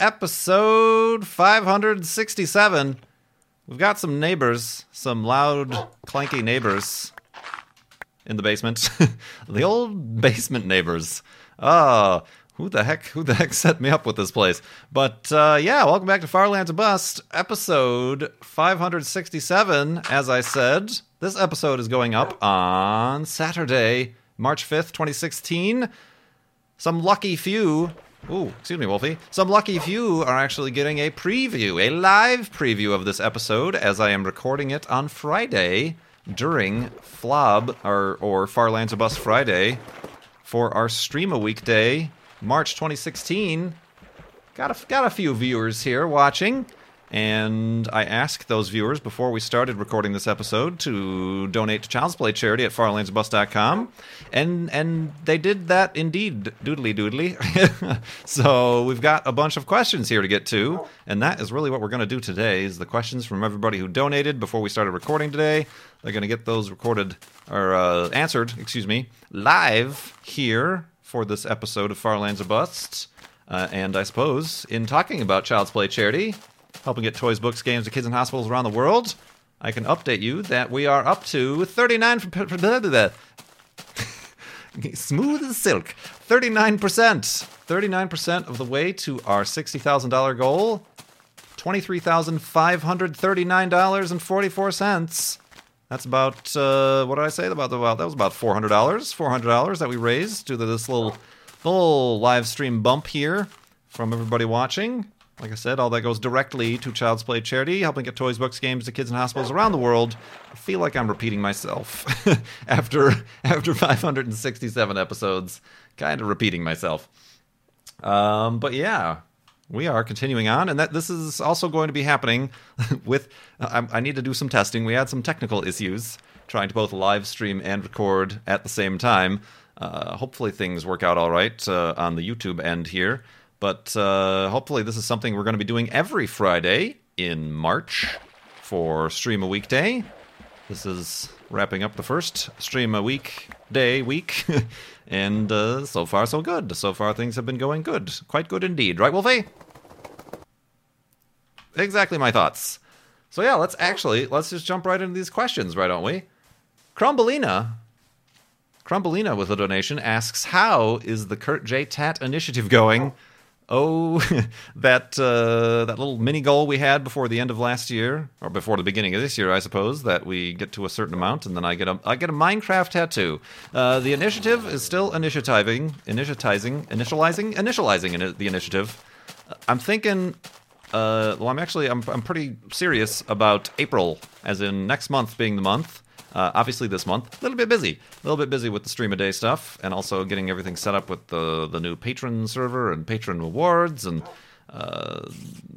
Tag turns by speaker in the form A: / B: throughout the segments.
A: episode 567. We've got some neighbors, some loud, clanky neighbors in the basement. the old basement neighbors. Oh, who the heck? Who the heck set me up with this place? But uh, yeah, welcome back to Farlands or Bust, episode 567. As I said, this episode is going up on Saturday, March 5th, 2016. Some lucky few. Ooh, excuse me, Wolfie. Some lucky few are actually getting a preview, a live preview of this episode, as I am recording it on Friday during Flob or or Farlands of Bust Friday for our stream a weekday, March 2016. Got a, got a few viewers here watching, and I asked those viewers before we started recording this episode to donate to Child's Play charity at farlandsbus.com, and and they did that indeed, doodly doodly. so we've got a bunch of questions here to get to, and that is really what we're going to do today. Is the questions from everybody who donated before we started recording today. They're going to get those recorded or uh, answered, excuse me, live here for this episode of Farlands or Busts. Uh, and I suppose in talking about Child's Play charity, helping get toys, books, games to kids in hospitals around the world, I can update you that we are up to 39 smooth as silk. 39% 39% of the way to our $60,000 goal. $23,539.44 that's about uh, what did I say about the well, that was about four hundred dollars. Four hundred dollars that we raised due to this little little live stream bump here from everybody watching. Like I said, all that goes directly to Child's Play charity, helping get toys, books, games to kids in hospitals around the world. I feel like I'm repeating myself after after 567 episodes, kind of repeating myself. Um, but yeah, we are continuing on, and that this is also going to be happening with. I, I, need to do some testing. We had some technical issues trying to both live stream and record at the same time. Uh, hopefully, things work out all right uh, on the YouTube end here. But uh, hopefully, this is something we're going to be doing every Friday in March for Stream a Weekday. This is wrapping up the first Stream a Week day week. and uh, so far, so good. So far, things have been going good. Quite good indeed. Right, Wolfie? Exactly my thoughts. So, yeah, let's actually, let's just jump right into these questions, right, don't we? Crumbelina, Crumbelina with a donation asks, How is the Kurt J. Tat initiative going? Oh, that uh, that little mini goal we had before the end of last year, or before the beginning of this year, I suppose, that we get to a certain amount, and then I get a I get a Minecraft tattoo. Uh, the initiative is still initiativing, initiatizing, initializing, initializing the initiative. I'm thinking. Uh, well, I'm actually I'm I'm pretty serious about April, as in next month being the month. Uh, obviously, this month, a little bit busy. A little bit busy with the stream a day stuff, and also getting everything set up with the the new Patreon server and Patreon rewards and uh,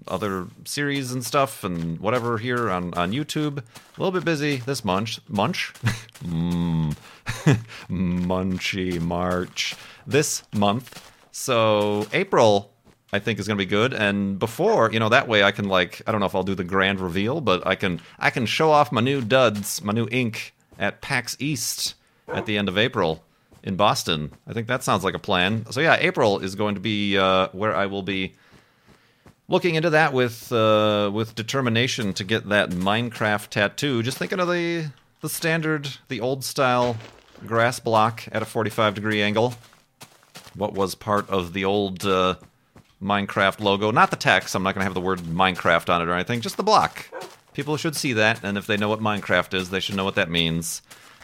A: other series and stuff and whatever here on, on YouTube. A little bit busy this munch munch, mm. munchy March this month. So April I think is going to be good. And before, you know, that way I can like I don't know if I'll do the grand reveal, but I can I can show off my new duds, my new ink at PAX East at the end of April in Boston. I think that sounds like a plan. So yeah, April is going to be uh, where I will be looking into that with uh, with determination to get that Minecraft tattoo. Just thinking of the the standard, the old style grass block at a 45 degree angle. What was part of the old uh, Minecraft logo. Not the text. I'm not going to have the word Minecraft on it or anything. Just the block. People should see that, and if they know what Minecraft is, they should know what that means.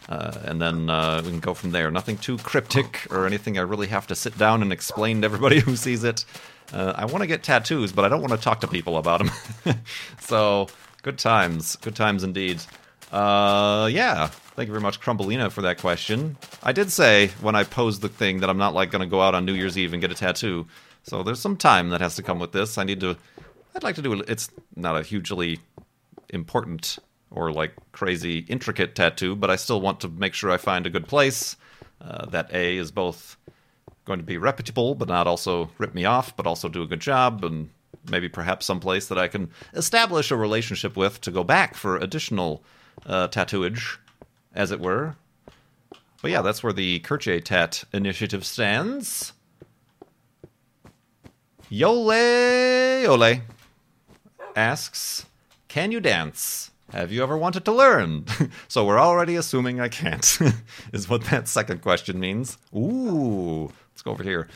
A: Uh, and then uh, we can go from there. Nothing too cryptic or anything I really have to sit down and explain to everybody who sees it. Uh, I want to get tattoos, but I don't want to talk to people about them. so, good times. Good times indeed. Uh, yeah. Thank you very much, Crumbelina, for that question. I did say when I posed the thing that I'm not like going to go out on New Year's Eve and get a tattoo. So there's some time that has to come with this. I need to I'd like to do. It's not a hugely important or like crazy intricate tattoo, but I still want to make sure I find a good place uh, that a is both going to be reputable, but not also rip me off, but also do a good job, and maybe perhaps someplace that I can establish a relationship with to go back for additional uh, tattooage, as it were. But yeah, that's where the Kurt J. Tat initiative stands. Yole Yole asks, "Can you dance? Have you ever wanted to learn?" so we're already assuming I can't. is what that second question means. Ooh, let's go over here.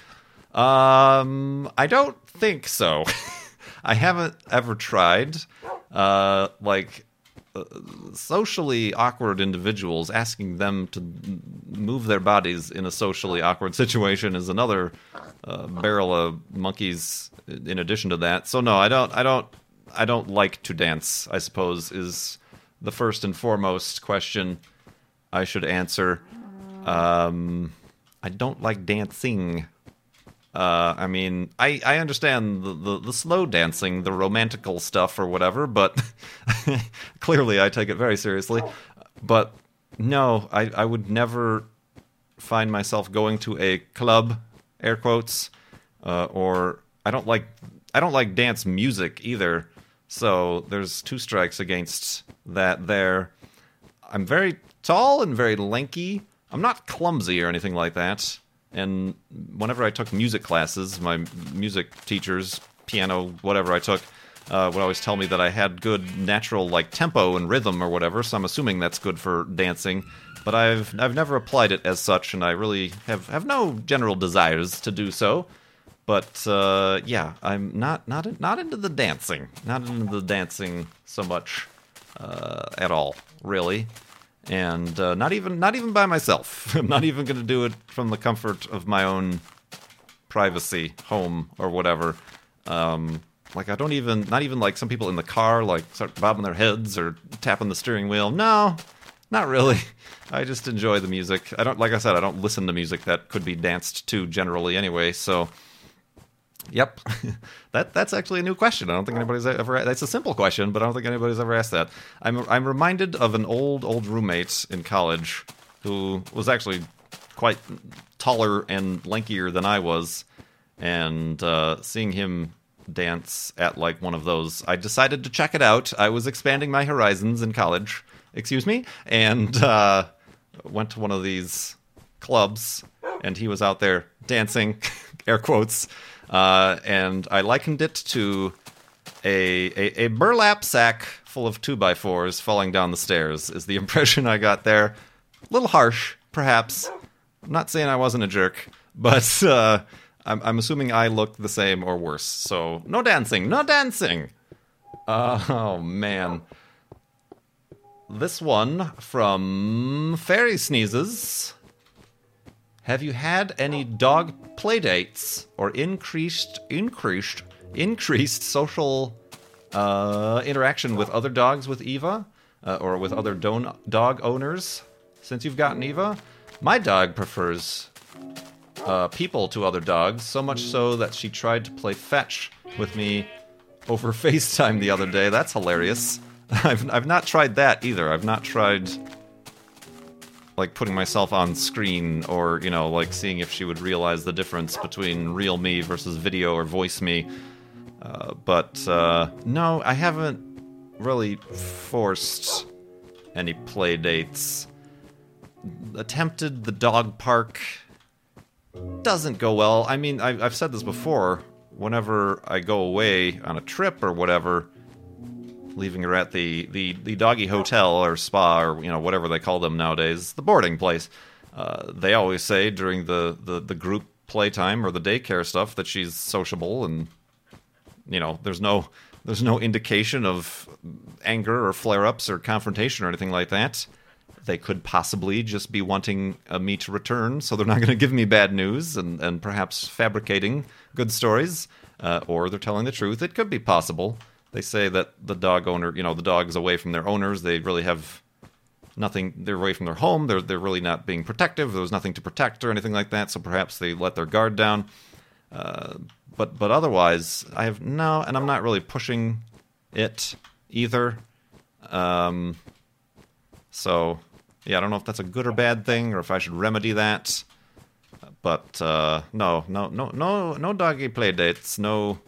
A: Um, I don't think so. I haven't ever tried. Uh, like socially awkward individuals asking them to move their bodies in a socially awkward situation is another uh, barrel of monkeys in addition to that. So no i don't i don't i don't like to dance i suppose is the first and foremost question i should answer. Um, i don't like dancing uh, I mean, I, I understand the, the, the, slow dancing, the romantical stuff or whatever, but clearly I take it very seriously. But no, I, I would never find myself going to a club, air quotes, uh, or I don't like I don't like dance music either. So there's two strikes against that there. I'm very tall and very lanky. I'm not clumsy or anything like that. And whenever I took music classes, my music teachers, piano, whatever I took, uh, would always tell me that I had good natural like tempo and rhythm or whatever. So I'm assuming that's good for dancing. But I've I've never applied it as such, and I really have have no general desires to do so. But uh, yeah, I'm not not not into the dancing, not into the dancing so much uh, at all, really and uh, not even not even by myself. I'm not even going to do it from the comfort of my own privacy, home or whatever. Um, like I don't even not even like some people in the car like start bobbing their heads or tapping the steering wheel. No, not really. I just enjoy the music. I don't like I said I don't listen to music that could be danced to generally anyway. So Yep, that that's actually a new question. I don't think anybody's ever. That's a simple question, but I don't think anybody's ever asked that. I'm I'm reminded of an old old roommate in college who was actually quite taller and lankier than I was, and uh, seeing him dance at like one of those, I decided to check it out. I was expanding my horizons in college, excuse me, and uh, went to one of these clubs, and he was out there dancing, air quotes uh, and I likened it to a, a, a burlap sack full of two by fours falling down the stairs. Is the impression I got there? A little harsh, perhaps. I'm not saying I wasn't a jerk, but uh, I'm, I'm assuming I looked the same or worse. So no dancing, no dancing. Uh, oh man. This one from Fairy Sneezes have you had any dog playdates or increased increased increased social uh, interaction with other dogs with Eva uh, or with other don- dog owners since you've gotten Eva? My dog prefers uh, people to other dogs, so much so that she tried to play fetch with me over FaceTime the other day. That's hilarious. I've, I've not tried that either. I've not tried like putting myself on screen or you know like seeing if she would realize the difference between real me versus video or voice me. Uh, but uh, no i haven't really forced any play dates. Attempted the dog park. Doesn't go well. I mean I've, I've said this before. Whenever i go away on a trip or whatever leaving her at the, the, the doggy hotel or spa or you know whatever they call them nowadays, the boarding place. Uh, they always say during the, the, the group playtime or the daycare stuff that she's sociable and you know there's no there's no indication of anger or flare-ups or confrontation or anything like that. They could possibly just be wanting uh, me to return, so they're not going to give me bad news and, and perhaps fabricating good stories, uh, or they're telling the truth. It could be possible they say that the dog owner, you know, the dog's away from their owners. They really have nothing. They're away from their home. They're they're really not being protective. There was nothing to protect or anything like that. So perhaps they let their guard down. Uh, but but otherwise, I have no, and I'm not really pushing it either. Um, so yeah, I don't know if that's a good or bad thing, or if I should remedy that. But uh, no, no, no, no, no doggy play dates. No,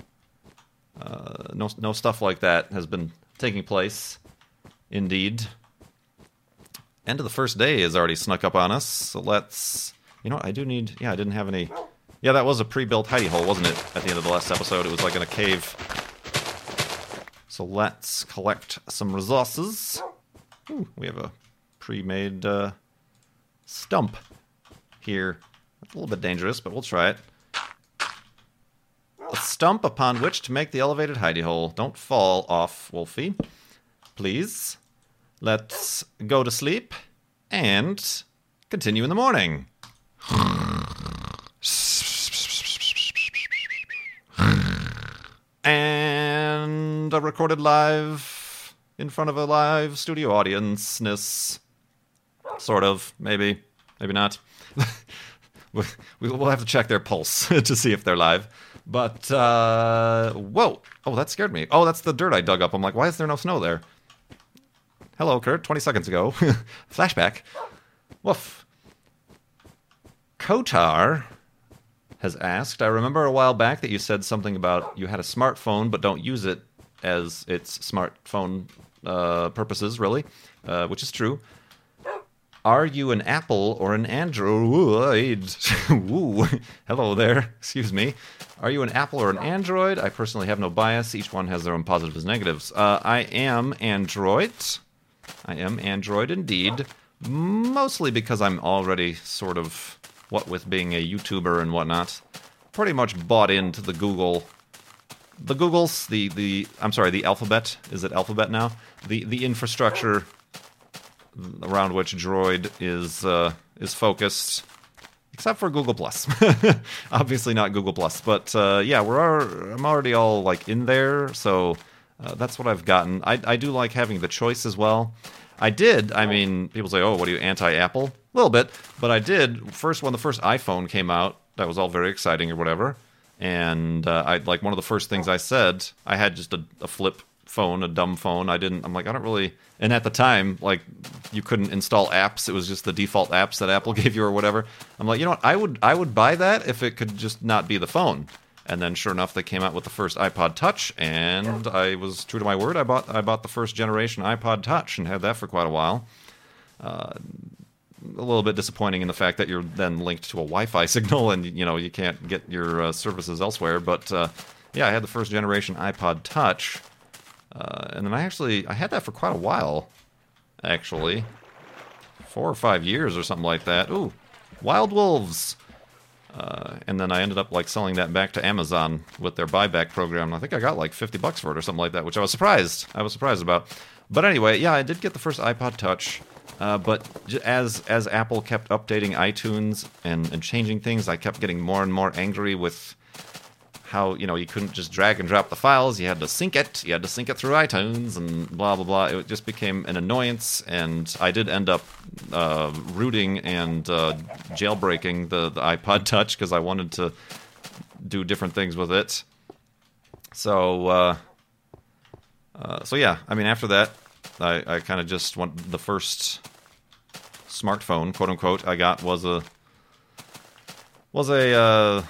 A: uh, no, no stuff like that has been taking place. Indeed. End of the first day is already snuck up on us. So let's. You know what? I do need. Yeah, I didn't have any. Yeah, that was a pre-built hidey hole, wasn't it? At the end of the last episode, it was like in a cave. So let's collect some resources. Ooh, we have a pre-made uh, stump here. a little bit dangerous, but we'll try it. A stump upon which to make the elevated hidey hole. Don't fall off, Wolfie. Please. Let's go to sleep and continue in the morning. And a recorded live in front of a live studio audience. Sort of, maybe, maybe not. we'll have to check their pulse to see if they're live. But, uh, whoa. Oh, that scared me. Oh, that's the dirt I dug up. I'm like, why is there no snow there? Hello, Kurt. 20 seconds ago. Flashback. Woof. Kotar has asked I remember a while back that you said something about you had a smartphone but don't use it as its smartphone uh, purposes, really, uh, which is true. Are you an Apple or an Android? Ooh, hello there. Excuse me. Are you an Apple or an Android? I personally have no bias. Each one has their own positives and negatives. Uh, I am Android. I am Android indeed. Mostly because I'm already sort of, what with being a YouTuber and whatnot, pretty much bought into the Google the Google's the the I'm sorry the Alphabet is it Alphabet now the the infrastructure around which Droid is uh, is focused, except for Google Plus. Obviously not Google Plus, but uh, yeah, we're are, I'm already all like in there, so uh, that's what I've gotten. I I do like having the choice as well. I did. I mean, people say, "Oh, what are you anti-Apple?" A little bit, but I did first when the first iPhone came out. That was all very exciting or whatever. And uh, I like one of the first things I said. I had just a, a flip phone, a dumb phone. I didn't. I'm like, I don't really. And at the time, like, you couldn't install apps. It was just the default apps that Apple gave you or whatever. I'm like, you know what? I would I would buy that if it could just not be the phone. And then, sure enough, they came out with the first iPod Touch, and I was true to my word. I bought I bought the first generation iPod Touch and had that for quite a while. Uh, a little bit disappointing in the fact that you're then linked to a Wi-Fi signal, and you know you can't get your uh, services elsewhere. But uh, yeah, I had the first generation iPod Touch, uh, and then I actually I had that for quite a while, actually, four or five years or something like that. Ooh, Wild Wolves. Uh, and then I ended up like selling that back to Amazon with their buyback program. I think I got like 50 bucks for it or something like that, which I was surprised. I was surprised about. But anyway, yeah, I did get the first iPod Touch. Uh, but as as Apple kept updating iTunes and, and changing things, I kept getting more and more angry with how you know you couldn't just drag and drop the files. You had to sync it. You had to sync it through itunes and blah blah blah. It just became an annoyance and i did end up uh, rooting and uh, jailbreaking the, the ipod touch because i wanted to do different things with it. So uh, uh so yeah i mean after that i, I kind of just went the first smartphone quote unquote i got was a was a, uh,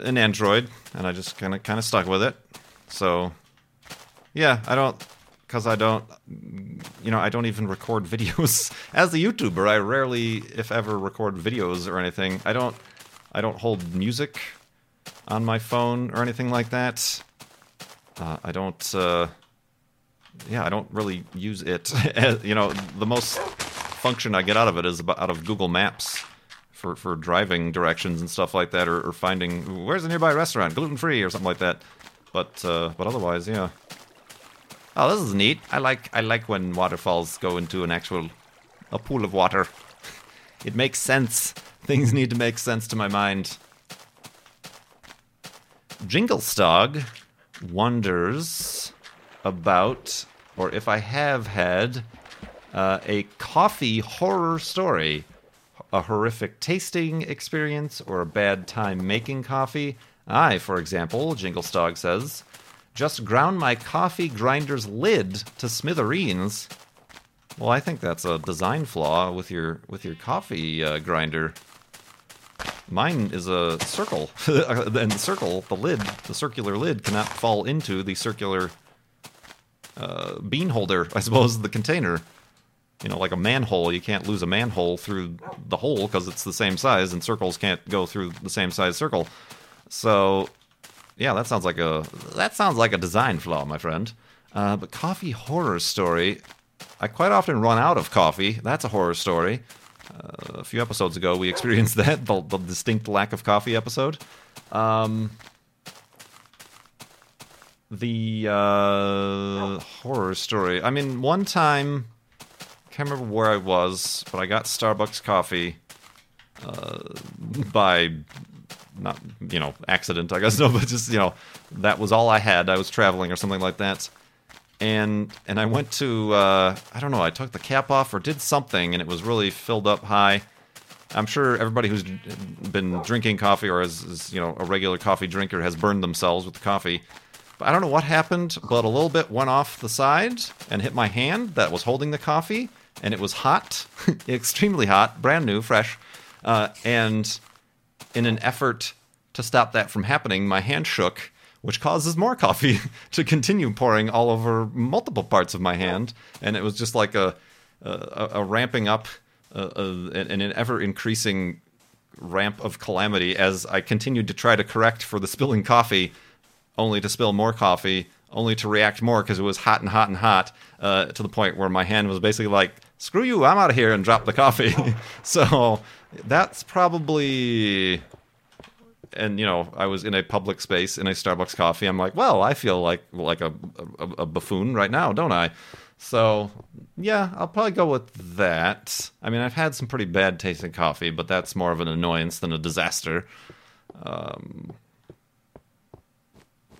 A: an Android, and I just kind of kind of stuck with it. So, yeah, I don't because I don't, you know, I don't even record videos as a YouTuber. I rarely, if ever, record videos or anything. I don't, I don't hold music on my phone or anything like that. Uh, I don't, uh, yeah, I don't really use it. you know, the most function I get out of it is about, out of Google Maps for, for driving directions and stuff like that, or, or finding where's a nearby restaurant, gluten free or something like that. But uh, but otherwise, yeah. Oh, this is neat. I like I like when waterfalls go into an actual a pool of water. it makes sense. Things need to make sense to my mind. Jinglestog wonders about, or if I have had, uh, a coffee horror story a horrific tasting experience or a bad time making coffee. I, for example, Jinglestog says, just ground my coffee grinder's lid to smithereens. Well, I think that's a design flaw with your with your coffee uh, grinder. Mine is a circle, and the circle, the lid, the circular lid, cannot fall into the circular uh, bean holder. I suppose the container. You know, like a manhole, you can't lose a manhole through the hole because it's the same size, and circles can't go through the same size circle. So, yeah, that sounds like a that sounds like a design flaw, my friend. Uh, but coffee horror story. I quite often run out of coffee. That's a horror story. Uh, a few episodes ago, we experienced that the, the distinct lack of coffee episode. Um, the uh, horror story. I mean, one time, can't remember where I was, but I got Starbucks coffee uh, by not you know accident, I guess no, but just you know that was all I had. I was traveling or something like that and and I went to uh, I don't know I took the cap off or did something and it was really filled up high. I'm sure everybody who's been drinking coffee or is, is you know a regular coffee drinker has burned themselves with the coffee. But I don't know what happened, but a little bit went off the side and hit my hand that was holding the coffee, and it was hot, extremely hot, brand new, fresh. Uh, and in an effort to stop that from happening, my hand shook which causes more coffee to continue pouring all over multiple parts of my hand. And it was just like a a, a ramping up, uh, and an ever increasing ramp of calamity as I continued to try to correct for the spilling coffee, only to spill more coffee, only to react more because it was hot and hot and hot uh, to the point where my hand was basically like, "Screw you, I'm out of here," and dropped the coffee. so that's probably and you know I was in a public space in a Starbucks coffee. I'm like, well, I feel like like a, a, a buffoon right now, don't I? So yeah, I'll probably go with that. I mean, I've had some pretty bad tasting coffee, but that's more of an annoyance than a disaster. Um,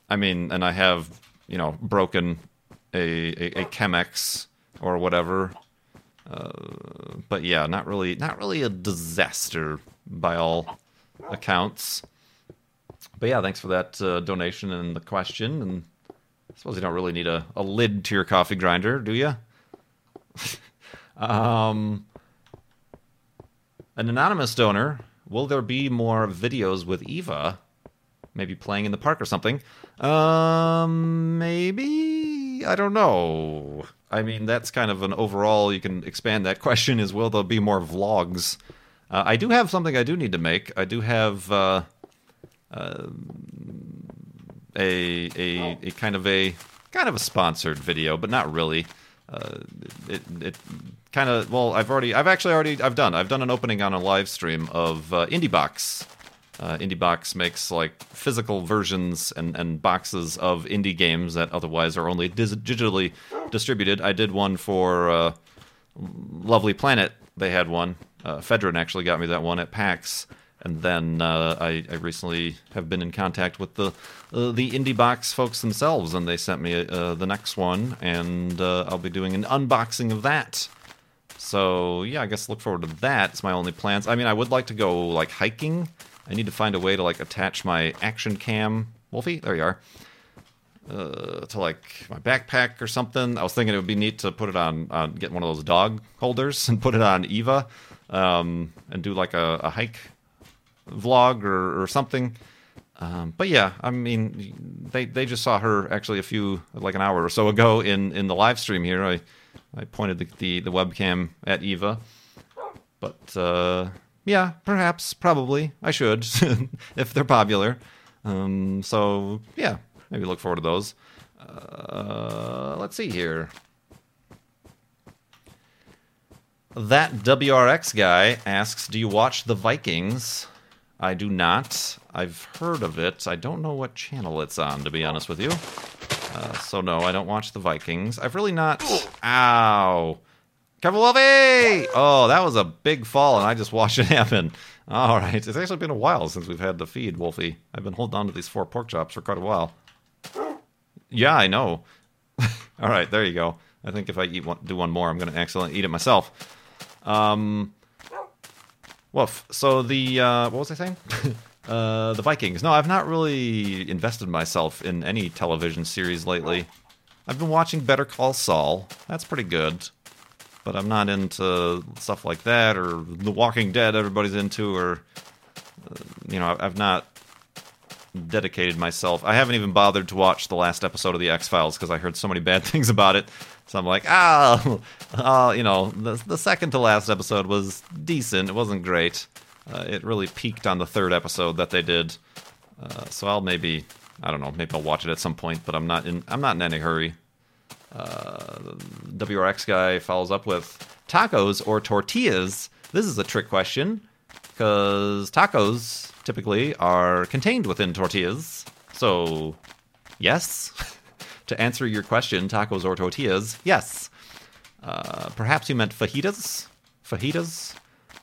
A: I mean, and I have you know broken a a, a Chemex or whatever. Uh, but yeah, not really, not really a disaster by all accounts. But yeah, thanks for that uh, donation and the question. And I suppose you don't really need a, a lid to your coffee grinder, do you? um, an anonymous donor. Will there be more videos with Eva? Maybe playing in the park or something. Um, maybe. I don't know. I mean, that's kind of an overall. You can expand that question. Is will there be more vlogs? Uh, I do have something I do need to make. I do have. Uh, uh, a, a a kind of a kind of a sponsored video, but not really. Uh, it it kind of well, I've already I've actually already I've done I've done an opening on a live stream of uh, IndieBox. Uh, IndieBox makes like physical versions and, and boxes of indie games that otherwise are only dis- digitally distributed. I did one for uh, Lovely Planet. They had one. Uh, Fedrin actually got me that one at PAX and then uh, I, I, recently have been in contact with the uh, the IndieBox folks themselves, and they sent me uh, the next one, and uh, I'll be doing an unboxing of that. So yeah, I guess look forward to that. It's my only plans. I mean, I would like to go like hiking. I need to find a way to like attach my action cam. Wolfie, there you are. Uh, to like my backpack or something. I was thinking it would be neat to put it on, on get one of those dog holders and put it on Eva, um, and do like a, a hike vlog or, or something. Um, but yeah, I mean, they they just saw her actually a few like an hour or so ago in in the live stream here. I I pointed the the, the webcam at Eva, but uh, yeah, perhaps probably I should if they're popular. Um, so yeah, maybe look forward to those. Uh, let's see here. That WRX guy asks, "Do you watch the Vikings?" I do not. I've heard of it. I don't know what channel it's on, to be honest with you. Uh, so no, I don't watch the Vikings. I've really not. Ow! Wolfie! Oh, that was a big fall, and I just watched it happen. All right, it's actually been a while since we've had the feed, Wolfie. I've been holding on to these four pork chops for quite a while. Yeah, I know. All right, there you go. I think if I eat one, do one more, I'm going to accidentally eat it myself. Um, Woof. So the uh, what was I saying? Uh, the Vikings. No, I've not really invested myself in any television series lately. I've been watching Better Call Saul. That's pretty good. But I'm not into stuff like that or The Walking Dead everybody's into or uh, you know, I've not dedicated myself. I haven't even bothered to watch the last episode of the X Files because I heard so many bad things about it. So I'm like, ah, uh, you know, the, the second to last episode was decent. It wasn't great. Uh, it really peaked on the third episode that they did. Uh, so I'll maybe, I don't know, maybe I'll watch it at some point, but I'm not in. I'm not in any hurry. WRX guy follows up with tacos or tortillas. This is a trick question because tacos typically are contained within tortillas. So, yes. to answer your question, tacos or tortillas, yes. Uh, perhaps you meant fajitas? Fajitas?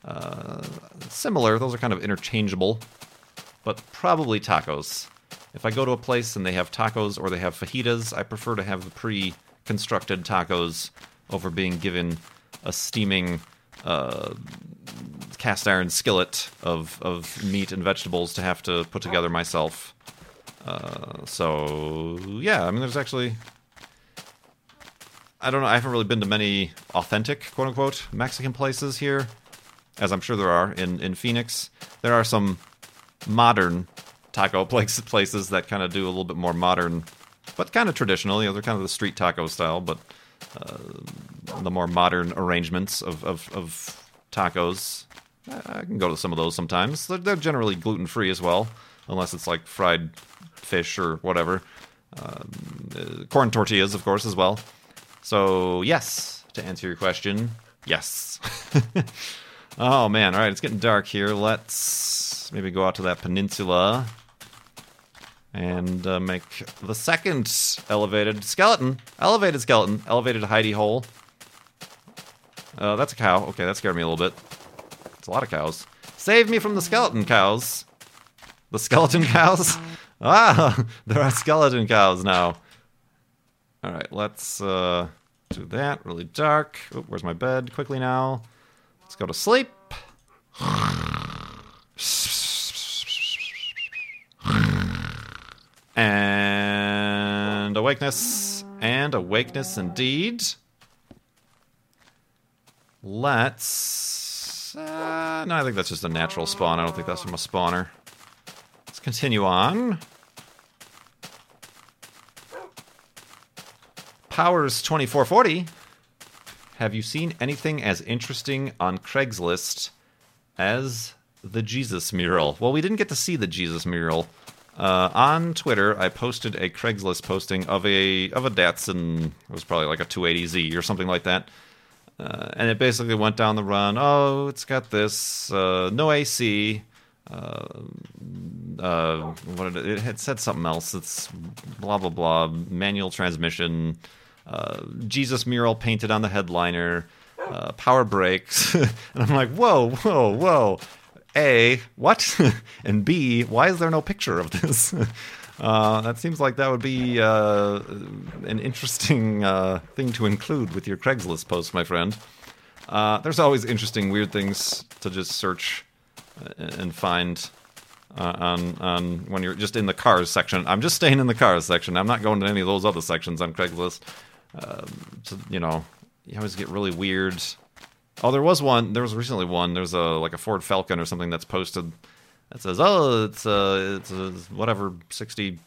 A: Uh, similar, those are kind of interchangeable, but probably tacos. If I go to a place and they have tacos or they have fajitas, I prefer to have the pre constructed tacos over being given a steaming uh, cast iron skillet of, of meat and vegetables to have to put together myself. Uh, so, yeah, I mean, there's actually. I don't know, I haven't really been to many authentic, quote unquote, Mexican places here, as I'm sure there are in, in Phoenix. There are some modern taco places that kind of do a little bit more modern but kind of traditional. You know, they're kind of the street taco style, but uh, the more modern arrangements of, of, of, tacos. I can go to some of those sometimes. They're, they're generally gluten free as well, unless it's like fried fish or whatever. Um, uh, corn tortillas, of course, as well. So, yes, to answer your question, yes. oh, man. All right, it's getting dark here. Let's maybe go out to that peninsula and uh, make the second elevated skeleton. Elevated skeleton. Elevated hidey hole. Uh, that's a cow. Okay, that scared me a little bit. It's a lot of cows. Save me from the skeleton cows. The skeleton cows? Ah, there are skeleton cows now. All right, let's uh, do that. Really dark. Oh, where's my bed? Quickly now. Let's go to sleep. And awakeness. And awakeness indeed. Let's. Uh, no, I think that's just a natural spawn. I don't think that's from a spawner. Let's continue on. Powers 2440. Have you seen anything as interesting on Craigslist as the Jesus mural? Well, we didn't get to see the Jesus mural. Uh, on Twitter, I posted a Craigslist posting of a of a Datsun. It was probably like a 280Z or something like that. Uh, and it basically went down the run. Oh, it's got this uh, no AC. Uh, uh, what it, it, had said something else. It's blah blah blah. Manual transmission. Uh, Jesus mural painted on the headliner. power brakes. and I'm like, whoa, whoa, whoa. A, what? and B, why is there no picture of this? Uh, that seems like that would be uh, an interesting uh, thing to include with your Craigslist post, my friend. Uh, there's always interesting, weird things to just search uh, and find uh, on on when you're just in the cars section. I'm just staying in the cars section. I'm not going to any of those other sections on Craigslist. So, you know, you always get really weird Oh, there was one. There was recently one. There's a like a Ford Falcon or something that's posted that says, "Oh, it's a it's a whatever sixty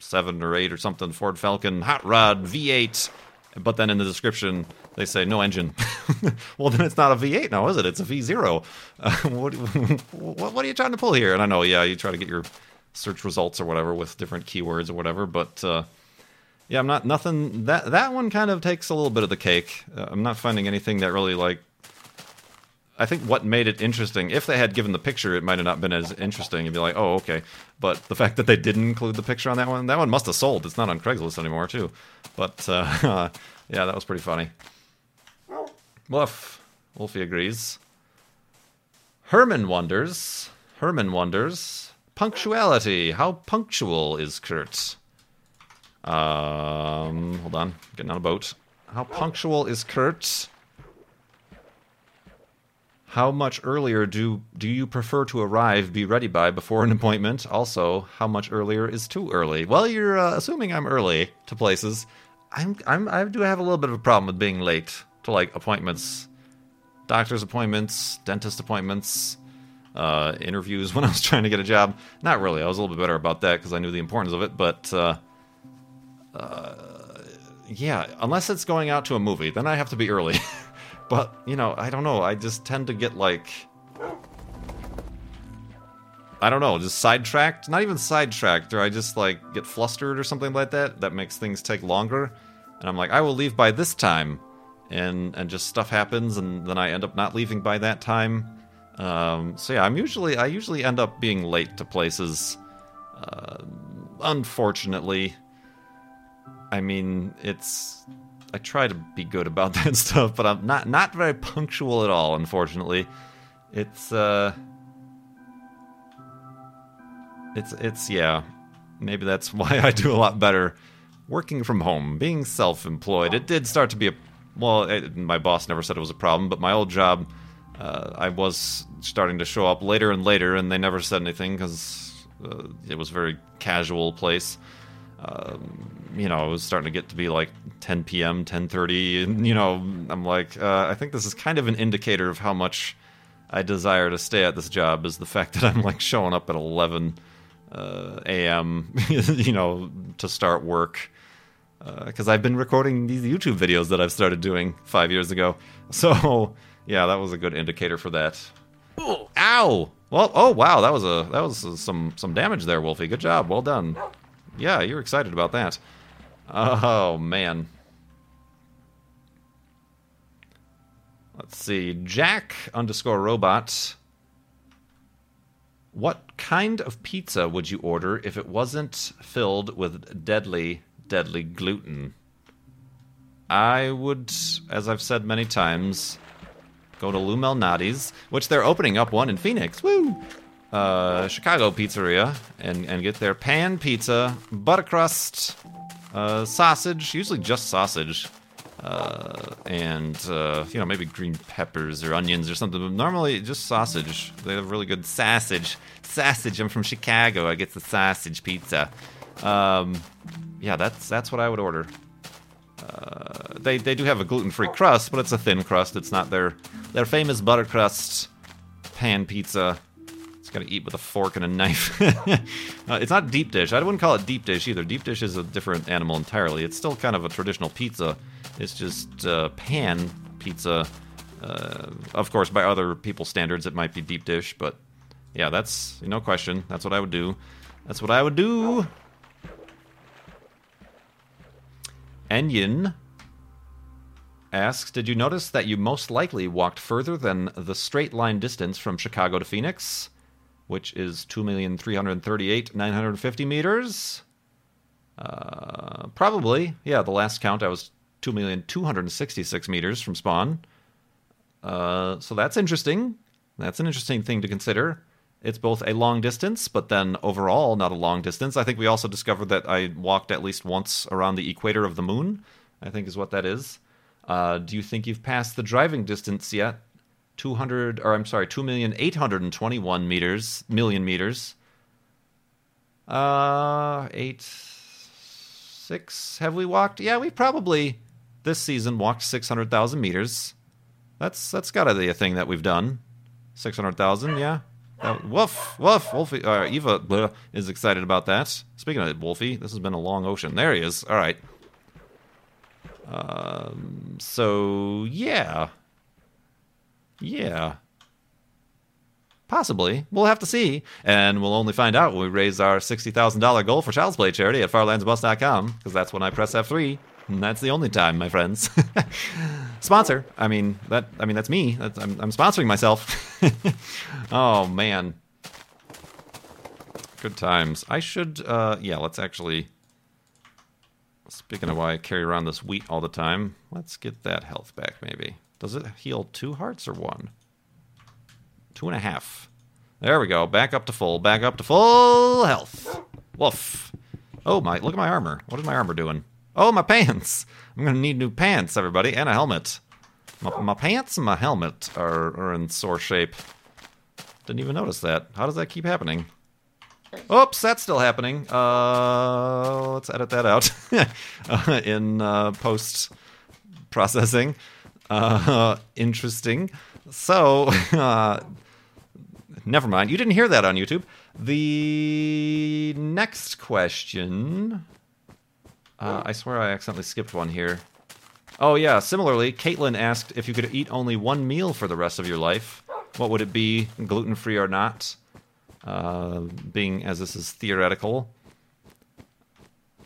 A: seven or eight or something Ford Falcon hot rod V8." But then in the description they say no engine. well, then it's not a V8 now, is it? It's a V0. Uh, what, what, what are you trying to pull here? And I know, yeah, you try to get your search results or whatever with different keywords or whatever, but. Uh, yeah, I'm not nothing. That that one kind of takes a little bit of the cake. Uh, I'm not finding anything that really like I think what made it interesting, if they had given the picture, it might have not been as interesting. You'd be like, oh, okay. But the fact that they didn't include the picture on that one, that one must have sold. It's not on Craigslist anymore, too. But uh, yeah, that was pretty funny. Woof. Wolfie agrees. Herman wonders. Herman wonders. Punctuality. How punctual is Kurt? Um, hold on. Getting on a boat. How punctual is Kurt? How much earlier do do you prefer to arrive, be ready by before an appointment? Also, how much earlier is too early? Well, you're uh, assuming I'm early to places. I'm, I'm I do have a little bit of a problem with being late to like appointments, doctor's appointments, dentist appointments, uh, interviews when I was trying to get a job. Not really. I was a little bit better about that because I knew the importance of it. But uh, uh, yeah, unless it's going out to a movie, then I have to be early. but you know, I don't know. I just tend to get like. I don't know, just sidetracked. Not even sidetracked, or I just like get flustered or something like that. That makes things take longer, and I'm like, I will leave by this time, and and just stuff happens, and then I end up not leaving by that time. Um, so yeah, I'm usually I usually end up being late to places. Uh, unfortunately, I mean it's I try to be good about that stuff, but I'm not not very punctual at all. Unfortunately, it's uh, it's it's yeah. Maybe that's why I do a lot better working from home, being self-employed. It did start to be a well. It, my boss never said it was a problem, but my old job, uh, I was starting to show up later and later, and they never said anything because uh, it was a very casual place. Um, you know, it was starting to get to be like 10 p.m., 10:30, and you know, I'm like, uh, I think this is kind of an indicator of how much I desire to stay at this job is the fact that I'm like showing up at 11 uh, a.m. you know, to start work because uh, I've been recording these YouTube videos that I've started doing five years ago. So yeah, that was a good indicator for that. Ooh. Ow! Well, oh wow, that was a that was some some damage there, Wolfie. Good job, well done. Yeah, you're excited about that. Oh man. Let's see, Jack underscore robot. What kind of pizza would you order if it wasn't filled with deadly, deadly gluten? I would, as I've said many times, go to Lou Malnati's, which they're opening up one in Phoenix. Woo! Uh, Chicago pizzeria and, and get their pan pizza, buttercrust, uh, sausage, usually just sausage, uh, and uh, you know maybe green peppers or onions or something. But normally just sausage. They have really good sausage. Sausage. I'm from Chicago. I get the sausage pizza. Um, yeah, that's that's what I would order. Uh, they they do have a gluten free crust, but it's a thin crust. It's not their their famous butter crust pan pizza. It's got to eat with a fork and a knife. uh, it's not deep dish. I wouldn't call it deep dish either. Deep dish is a different animal entirely. It's still kind of a traditional pizza. It's just uh, pan pizza. Uh, of course, by other people's standards, it might be deep dish, but yeah, that's no question. That's what I would do. That's what I would do. Enyin asks Did you notice that you most likely walked further than the straight line distance from Chicago to Phoenix, which is 2,338,950 meters? Uh, probably. Yeah, the last count I was 2,266 meters from spawn. Uh, so that's interesting. That's an interesting thing to consider. It's both a long distance, but then overall not a long distance. I think we also discovered that I walked at least once around the equator of the moon. I think is what that is. Uh, do you think you've passed the driving distance yet? 200, or I'm sorry, 2,821 meters, million meters. Uh, eight, six. Have we walked? Yeah, we probably this season walked 600,000 meters. That's that's got to be a thing that we've done. 600,000, yeah. Uh, woof, woof. Wolfie, uh, Eva bleh, is excited about that. Speaking of it, Wolfie, this has been a long ocean. There he is. All right. Um, so yeah, yeah, possibly. We'll have to see, and we'll only find out when we raise our sixty thousand dollar goal for Child's Play charity at FarlandsBus.com because that's when I press F three. And that's the only time, my friends. Sponsor. I mean that. I mean that's me. That's, I'm, I'm sponsoring myself. oh man. Good times. I should. Uh, yeah. Let's actually Speaking of why I carry around this wheat all the time, let's get that health back maybe. Does it heal two hearts or one? Two and a half. There we go. Back up to full. Back up to full health. Woof. Oh my! Look at my armor. What is my armor doing? Oh, my pants. I'm gonna need new pants, everybody, and a helmet. My, my pants and my helmet are, are in sore shape. Didn't even notice that. How does that keep happening? Oops, that's still happening. Uh, let's edit that out uh, in uh, post processing. Uh, interesting. So, uh, never mind. You didn't hear that on YouTube. The next question. Uh, I swear I accidentally skipped one here. Oh, yeah. Similarly, Caitlin asked if you could eat only one meal for the rest of your life. What would it be, gluten free or not? Uh, being as this is theoretical.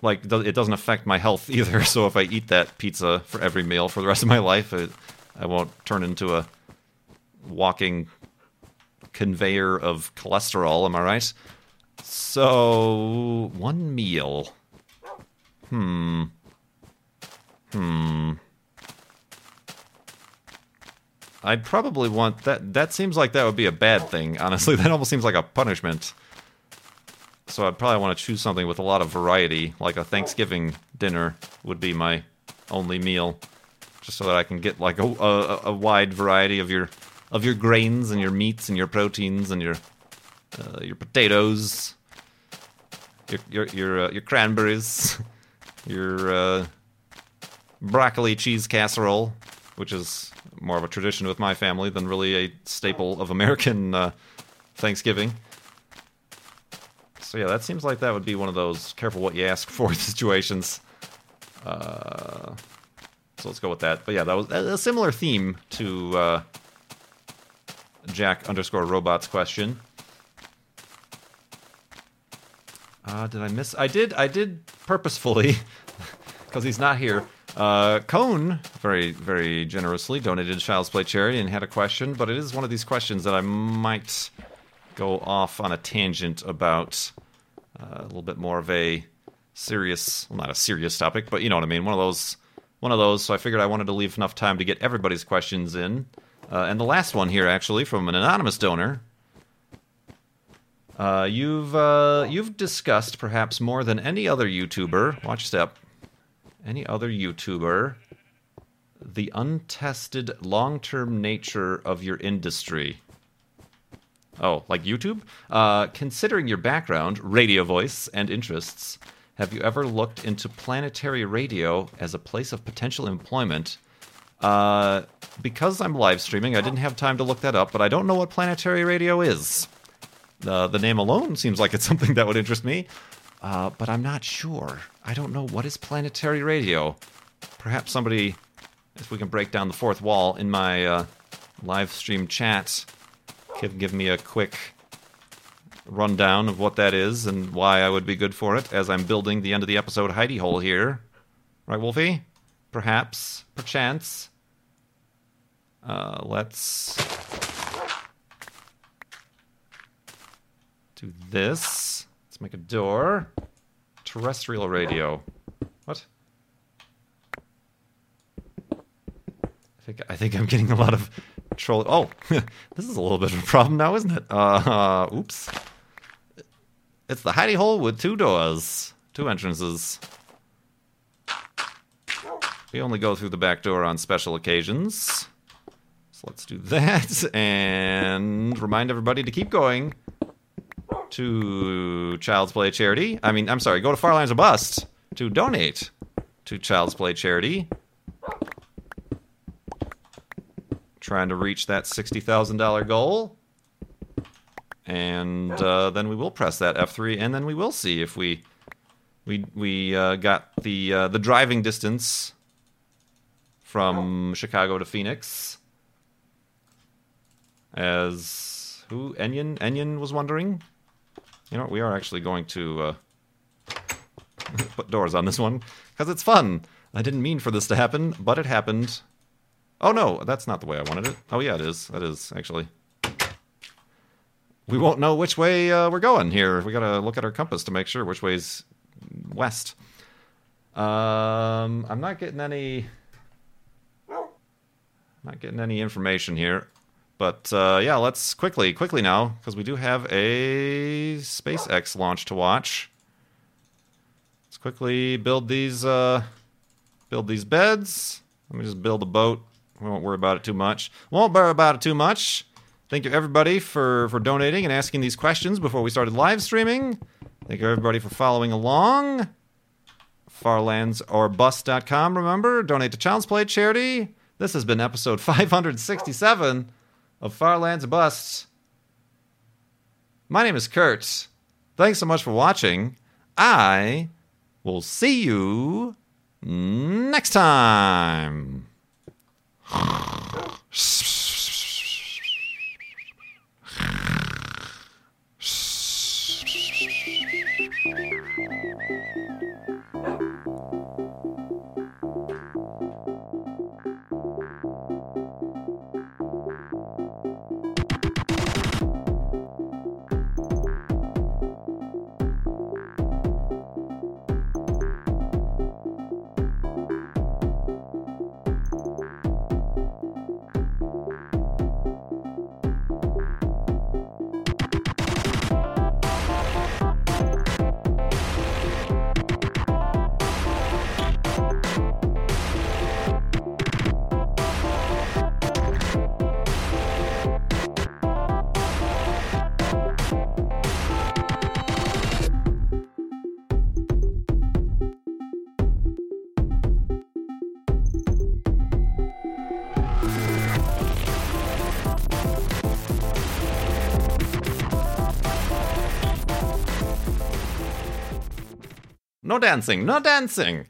A: Like, it doesn't affect my health either. So if I eat that pizza for every meal for the rest of my life, it, I won't turn into a walking conveyor of cholesterol. Am I right? So, one meal. Hmm. Hmm. I'd probably want that. That seems like that would be a bad thing, honestly. That almost seems like a punishment. So I'd probably want to choose something with a lot of variety, like a Thanksgiving dinner would be my only meal, just so that I can get like a, a, a wide variety of your of your grains and your meats and your proteins and your uh, your potatoes, your your your, uh, your cranberries, your uh, broccoli cheese casserole, which is more of a tradition with my family than really a staple of American uh, Thanksgiving. So yeah, that seems like that would be one of those careful what you ask for situations. Uh, so let's go with that. But yeah, that was a similar theme to uh, Jack underscore robots question. Uh, did I miss? I did. I did purposefully because he's not here. Uh, Cone very, very generously donated Child's Play charity and had a question, but it is one of these questions that I might go off on a tangent about uh, a little bit more of a serious, well, not a serious topic, but you know what I mean. One of those, one of those. So I figured I wanted to leave enough time to get everybody's questions in. Uh, and the last one here, actually, from an anonymous donor. Uh, you've uh, you've discussed perhaps more than any other YouTuber. Watch step any other YouTuber the untested long term nature of your industry. Oh, like YouTube? Uh, considering your background, radio voice, and interests, have you ever looked into planetary radio as a place of potential employment? Uh, because I'm live streaming, I didn't have time to look that up, but I don't know what planetary radio is. Uh, the name alone seems like it's something that would interest me uh, but I'm not sure. I don't know what is planetary radio. Perhaps somebody, if we can break down the fourth wall in my uh, live stream chat, can give me a quick rundown of what that is and why I would be good for it as I'm building the end of the episode hidey hole here. Right, Wolfie? Perhaps, perchance. Uh, let's do this. Let's make a door. Terrestrial radio. What? I think I think I'm getting a lot of Oh, this is a little bit of a problem now, isn't it? Uh, oops. It's the hidey hole with two doors, two entrances. We only go through the back door on special occasions. So let's do that and remind everybody to keep going to Child's Play charity. I mean, I'm sorry, go to Far Lands or Bust to donate to Child's Play charity. Trying to reach that $60,000 goal. And uh, then we will press that F3, and then we will see if we we we uh, got the uh, the driving distance from Chicago to Phoenix. As who Enyon Enyon was wondering. You know, we are actually going to uh, put doors on this one because it's fun. I didn't mean for this to happen, but it happened. Oh no, that's not the way I wanted it. Oh yeah, it is. That is actually. We won't know which way uh, we're going here. We gotta look at our compass to make sure which way's west. Um, I'm not getting any. Not getting any information here. But uh, yeah, let's quickly, quickly now, because we do have a SpaceX launch to watch. Let's quickly build these, uh, build these beds. Let me just build a boat We won't worry about it too much. Won't worry about it too much. Thank you everybody for for donating and asking these questions before we started live streaming. Thank you everybody for following along. Farlandsorbust.com. Remember, donate to Child's Play charity. This has been episode 567 of Farlands or Busts. My name is Kurt. Thanks so much for watching. I will see you next time. Thank you. No dancing, no dancing.